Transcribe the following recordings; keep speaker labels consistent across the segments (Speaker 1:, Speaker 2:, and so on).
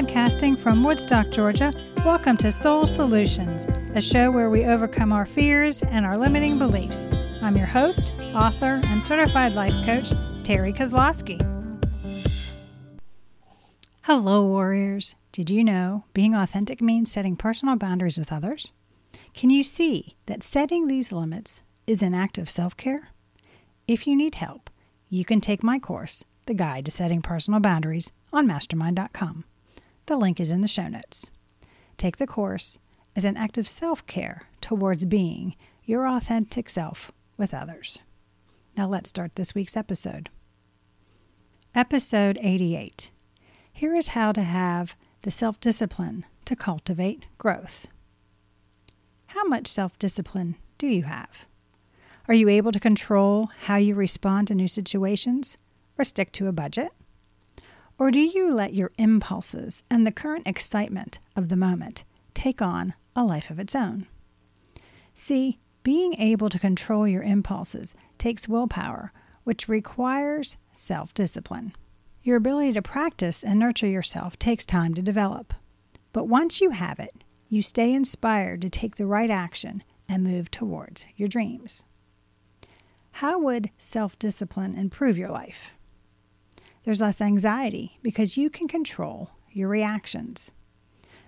Speaker 1: Podcasting from Woodstock, Georgia, welcome to Soul Solutions, a show where we overcome our fears and our limiting beliefs. I'm your host, author, and certified life coach, Terri Kozlowski. Hello, warriors. Did you know being authentic means setting personal boundaries with others? Can you see that setting these limits is an act of self care? If you need help, you can take my course, The Guide to Setting Personal Boundaries, on mastermind.com. The link is in the show notes. Take the course as an act of self care towards being your authentic self with others. Now let's start this week's episode. Episode 88. Here is how to have the self discipline to cultivate growth. How much self discipline do you have? Are you able to control how you respond to new situations or stick to a budget? Or do you let your impulses and the current excitement of the moment take on a life of its own? See, being able to control your impulses takes willpower, which requires self discipline. Your ability to practice and nurture yourself takes time to develop. But once you have it, you stay inspired to take the right action and move towards your dreams. How would self discipline improve your life? There's less anxiety because you can control your reactions.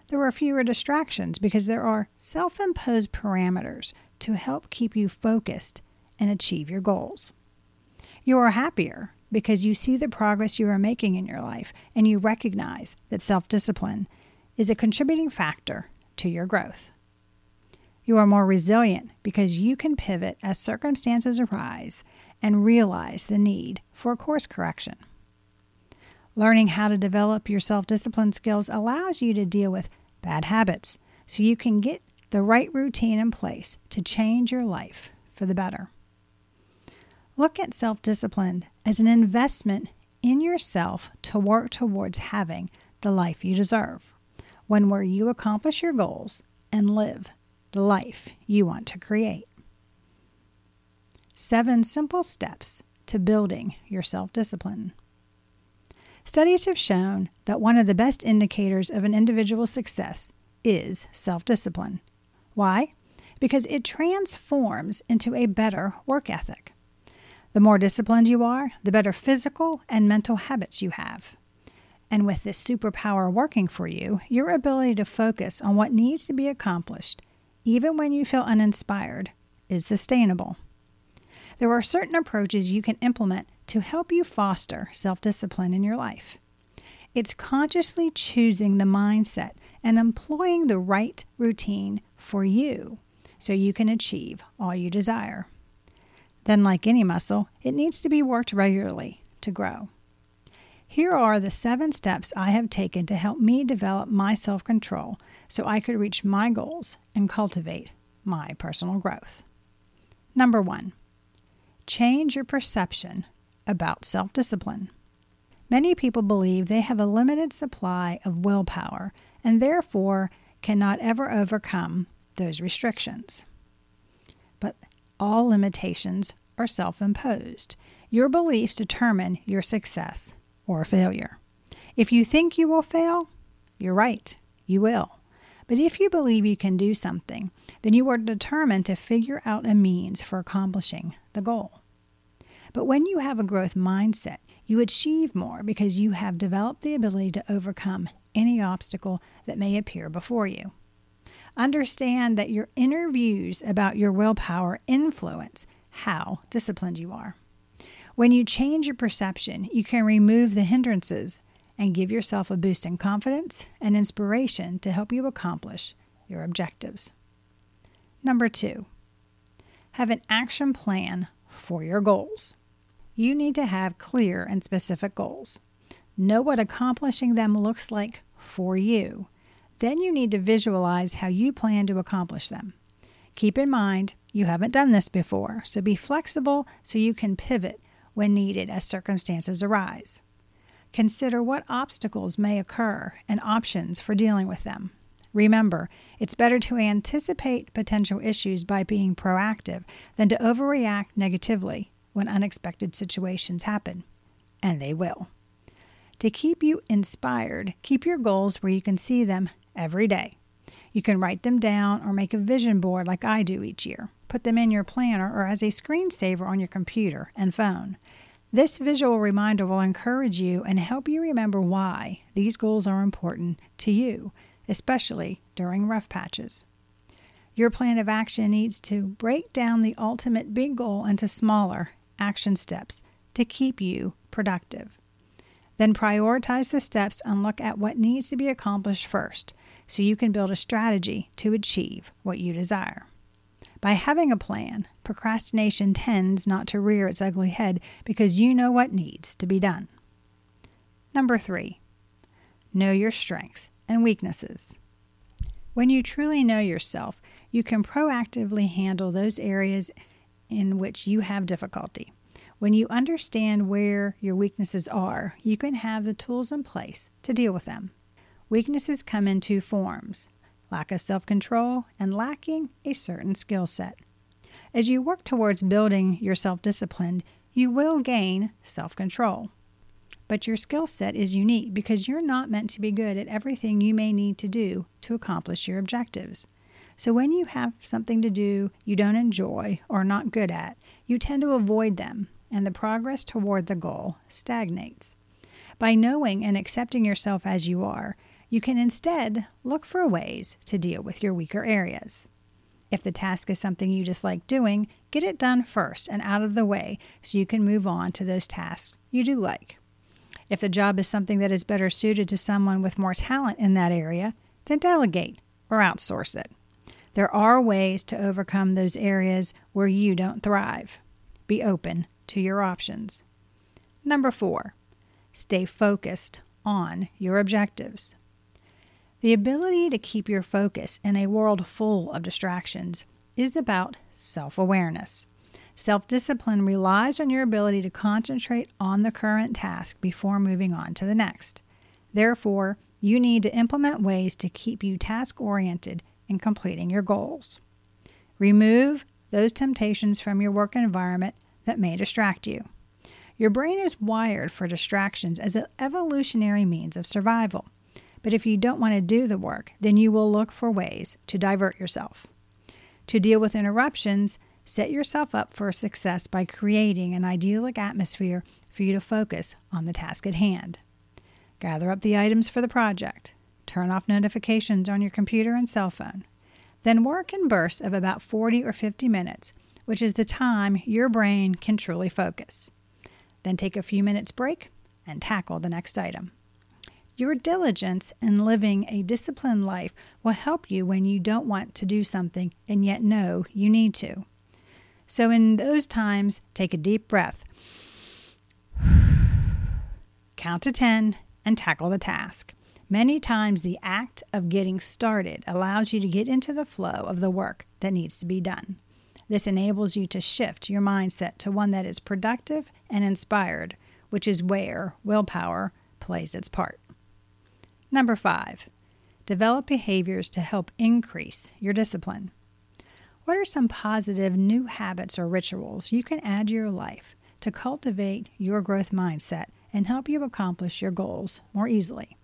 Speaker 1: There are fewer distractions because there are self imposed parameters to help keep you focused and achieve your goals. You are happier because you see the progress you are making in your life and you recognize that self discipline is a contributing factor to your growth. You are more resilient because you can pivot as circumstances arise and realize the need for course correction. Learning how to develop your self discipline skills allows you to deal with bad habits so you can get the right routine in place to change your life for the better. Look at self discipline as an investment in yourself to work towards having the life you deserve, one where you accomplish your goals and live the life you want to create. Seven simple steps to building your self discipline. Studies have shown that one of the best indicators of an individual's success is self discipline. Why? Because it transforms into a better work ethic. The more disciplined you are, the better physical and mental habits you have. And with this superpower working for you, your ability to focus on what needs to be accomplished, even when you feel uninspired, is sustainable. There are certain approaches you can implement to help you foster self discipline in your life. It's consciously choosing the mindset and employing the right routine for you so you can achieve all you desire. Then, like any muscle, it needs to be worked regularly to grow. Here are the seven steps I have taken to help me develop my self control so I could reach my goals and cultivate my personal growth. Number one, change your perception about self discipline. Many people believe they have a limited supply of willpower and therefore cannot ever overcome those restrictions. But all limitations are self imposed. Your beliefs determine your success or failure. If you think you will fail, you're right, you will. But if you believe you can do something, then you are determined to figure out a means for accomplishing the goal. But when you have a growth mindset, you achieve more because you have developed the ability to overcome any obstacle that may appear before you. Understand that your inner views about your willpower influence how disciplined you are. When you change your perception, you can remove the hindrances and give yourself a boost in confidence and inspiration to help you accomplish your objectives. Number two, have an action plan for your goals you need to have clear and specific goals. Know what accomplishing them looks like for you. Then you need to visualize how you plan to accomplish them. Keep in mind, you haven't done this before, so be flexible so you can pivot when needed as circumstances arise. Consider what obstacles may occur and options for dealing with them. Remember, it's better to anticipate potential issues by being proactive than to overreact negatively when unexpected situations happen, and they will. To keep you inspired, keep your goals where you can see them every day. You can write them down or make a vision board like I do each year. Put them in your planner or as a screensaver on your computer and phone. This visual reminder will encourage you and help you remember why these goals are important to you, especially during rough patches. Your plan of action needs to break down the ultimate big goal into smaller action steps to keep you productive. Then prioritize the steps and look at what needs to be accomplished first so you can build a strategy to achieve what you desire. By having a plan, procrastination tends not to rear its ugly head because you know what needs to be done. Number three, know your strengths and weaknesses. When you truly know yourself, you can proactively handle those areas in which you have difficulty. When you understand where your weaknesses are, you can have the tools in place to deal with them. Weaknesses come in two forms lack of self control and lacking a certain skill set. As you work towards building your self discipline, you will gain self control. But your skill set is unique because you're not meant to be good at everything you may need to do to accomplish your objectives. So when you have something to do you don't enjoy or not good at, you tend to avoid them and the progress toward the goal stagnates. By knowing and accepting yourself as you are, you can instead look for ways to deal with your weaker areas. If the task is something you dislike doing, get it done first and out of the way so you can move on to those tasks you do like. If the job is something that is better suited to someone with more talent in that area, then delegate or outsource it. There are ways to overcome those areas where you don't thrive. Be open to your options. Number four, stay focused on your objectives. The ability to keep your focus in a world full of distractions is about self awareness. Self discipline relies on your ability to concentrate on the current task before moving on to the next. Therefore, you need to implement ways to keep you task oriented in completing your goals. Remove those temptations from your work environment that may distract you. Your brain is wired for distractions as an evolutionary means of survival. But if you don't want to do the work, then you will look for ways to divert yourself. To deal with interruptions, set yourself up for success by creating an idyllic atmosphere for you to focus on the task at hand. Gather up the items for the project. Turn off notifications on your computer and cell phone. Then work in bursts of about 40 or 50 minutes which is the time your brain can truly focus. Then take a few minutes break and tackle the next item. Your diligence in living a disciplined life will help you when you don't want to do something and yet know you need to. So, in those times, take a deep breath, count to 10, and tackle the task. Many times, the act of getting started allows you to get into the flow of the work that needs to be done. This enables you to shift your mindset to one that is productive and inspired, which is where willpower plays its part. Number five, develop behaviors to help increase your discipline. What are some positive new habits or rituals you can add to your life to cultivate your growth mindset and help you accomplish your goals more easily?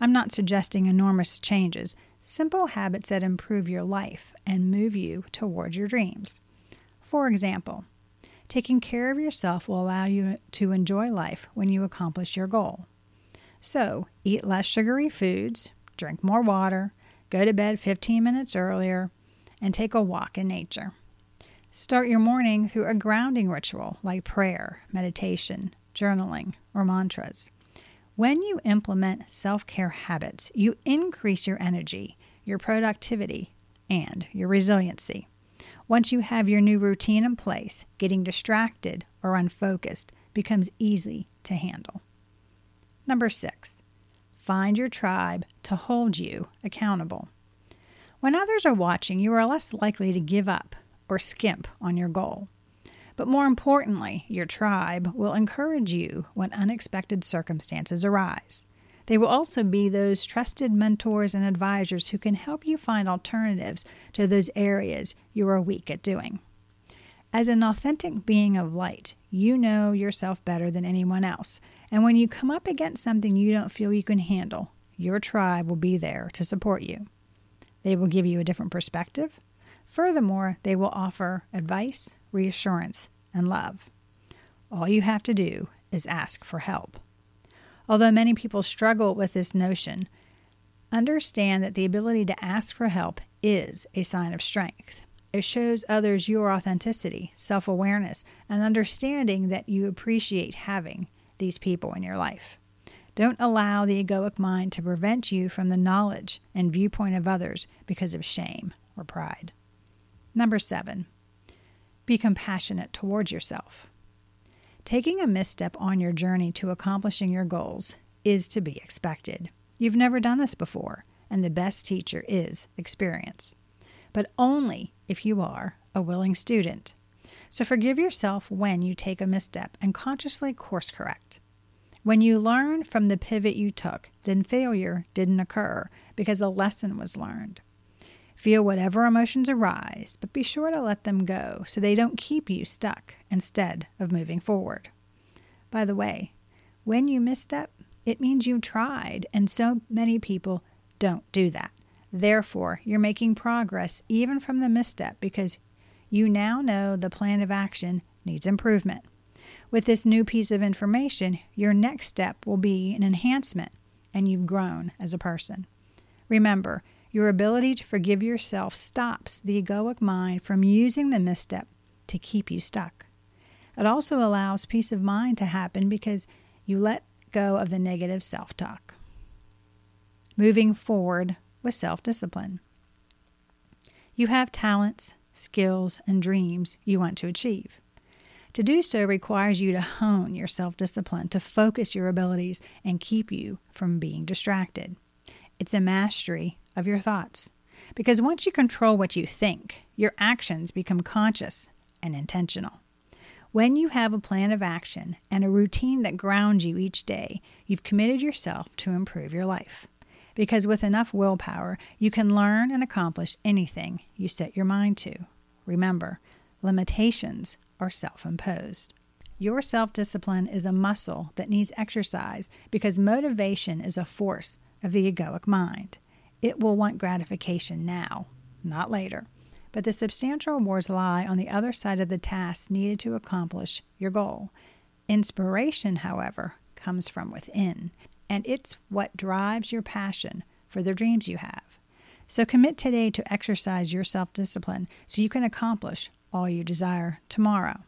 Speaker 1: I'm not suggesting enormous changes, simple habits that improve your life and move you towards your dreams. For example, taking care of yourself will allow you to enjoy life when you accomplish your goal. So, eat less sugary foods, drink more water, go to bed 15 minutes earlier, and take a walk in nature. Start your morning through a grounding ritual like prayer, meditation, journaling, or mantras. When you implement self care habits, you increase your energy, your productivity, and your resiliency. Once you have your new routine in place, getting distracted or unfocused becomes easy to handle. Number six, find your tribe to hold you accountable. When others are watching, you are less likely to give up or skimp on your goal. But more importantly, your tribe will encourage you when unexpected circumstances arise. They will also be those trusted mentors and advisors who can help you find alternatives to those areas you are weak at doing. As an authentic being of light, you know yourself better than anyone else, And when you come up against something you don't feel you can handle, your tribe will be there to support you. They will give you a different perspective. Furthermore, they will offer advice, reassurance, and love. All you have to do is ask for help. Although many people struggle with this notion, understand that the ability to ask for help is a sign of strength. It shows others your authenticity, self awareness, and understanding that you appreciate having these people in your life. Don't allow the egoic mind to prevent you from the knowledge and viewpoint of others because of shame or pride. Number seven, be compassionate towards yourself. Taking a misstep on your journey to accomplishing your goals is to be expected. You've never done this before, and the best teacher is experience. But only if you are a willing student. So forgive yourself when you take a misstep and consciously course correct. When you learn from the pivot you took, then failure didn't occur because a lesson was learned. Feel whatever emotions arise, but be sure to let them go so they don't keep you stuck instead of moving forward. By the way, when you misstep, it means you tried, and so many people don't do that. Therefore, you're making progress even from the misstep because you now know the plan of action needs improvement. With this new piece of information, your next step will be an enhancement, and you've grown as a person. Remember, your ability to forgive yourself stops the egoic mind from using the misstep to keep you stuck. It also allows peace of mind to happen because you let go of the negative self talk. Moving forward with self discipline. You have talents, skills, and dreams you want to achieve. To do so requires you to hone your self discipline, to focus your abilities, and keep you from being distracted. It's a mastery of your thoughts. Because once you control what you think, your actions become conscious and intentional. When you have a plan of action and a routine that grounds you each day, you've committed yourself to improve your life. Because with enough willpower, you can learn and accomplish anything you set your mind to. Remember, limitations are self imposed. Your self discipline is a muscle that needs exercise because motivation is a force of the egoic mind. It will want gratification now, not later. But the substantial rewards lie on the other side of the task needed to accomplish your goal. Inspiration, however, comes from within, and it's what drives your passion for the dreams you have. So commit today to exercise your self discipline so you can accomplish all you desire tomorrow.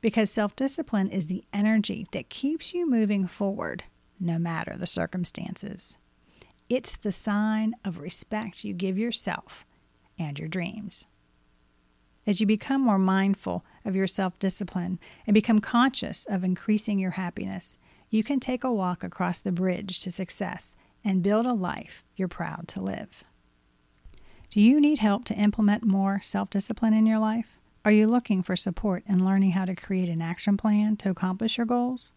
Speaker 1: Because self discipline is the energy that keeps you moving forward no matter the circumstances. It's the sign of respect you give yourself and your dreams. As you become more mindful of your self discipline and become conscious of increasing your happiness, you can take a walk across the bridge to success and build a life you're proud to live. Do you need help to implement more self discipline in your life? Are you looking for support in learning how to create an action plan to accomplish your goals?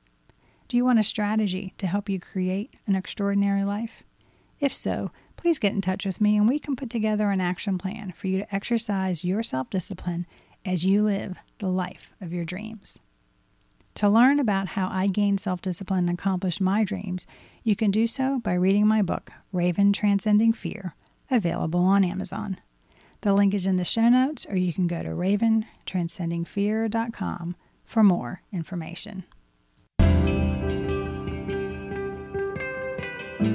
Speaker 1: Do you want a strategy to help you create an extraordinary life? If so, please get in touch with me and we can put together an action plan for you to exercise your self discipline as you live the life of your dreams. To learn about how I gained self discipline and accomplished my dreams, you can do so by reading my book, Raven Transcending Fear, available on Amazon. The link is in the show notes, or you can go to raventranscendingfear.com for more information.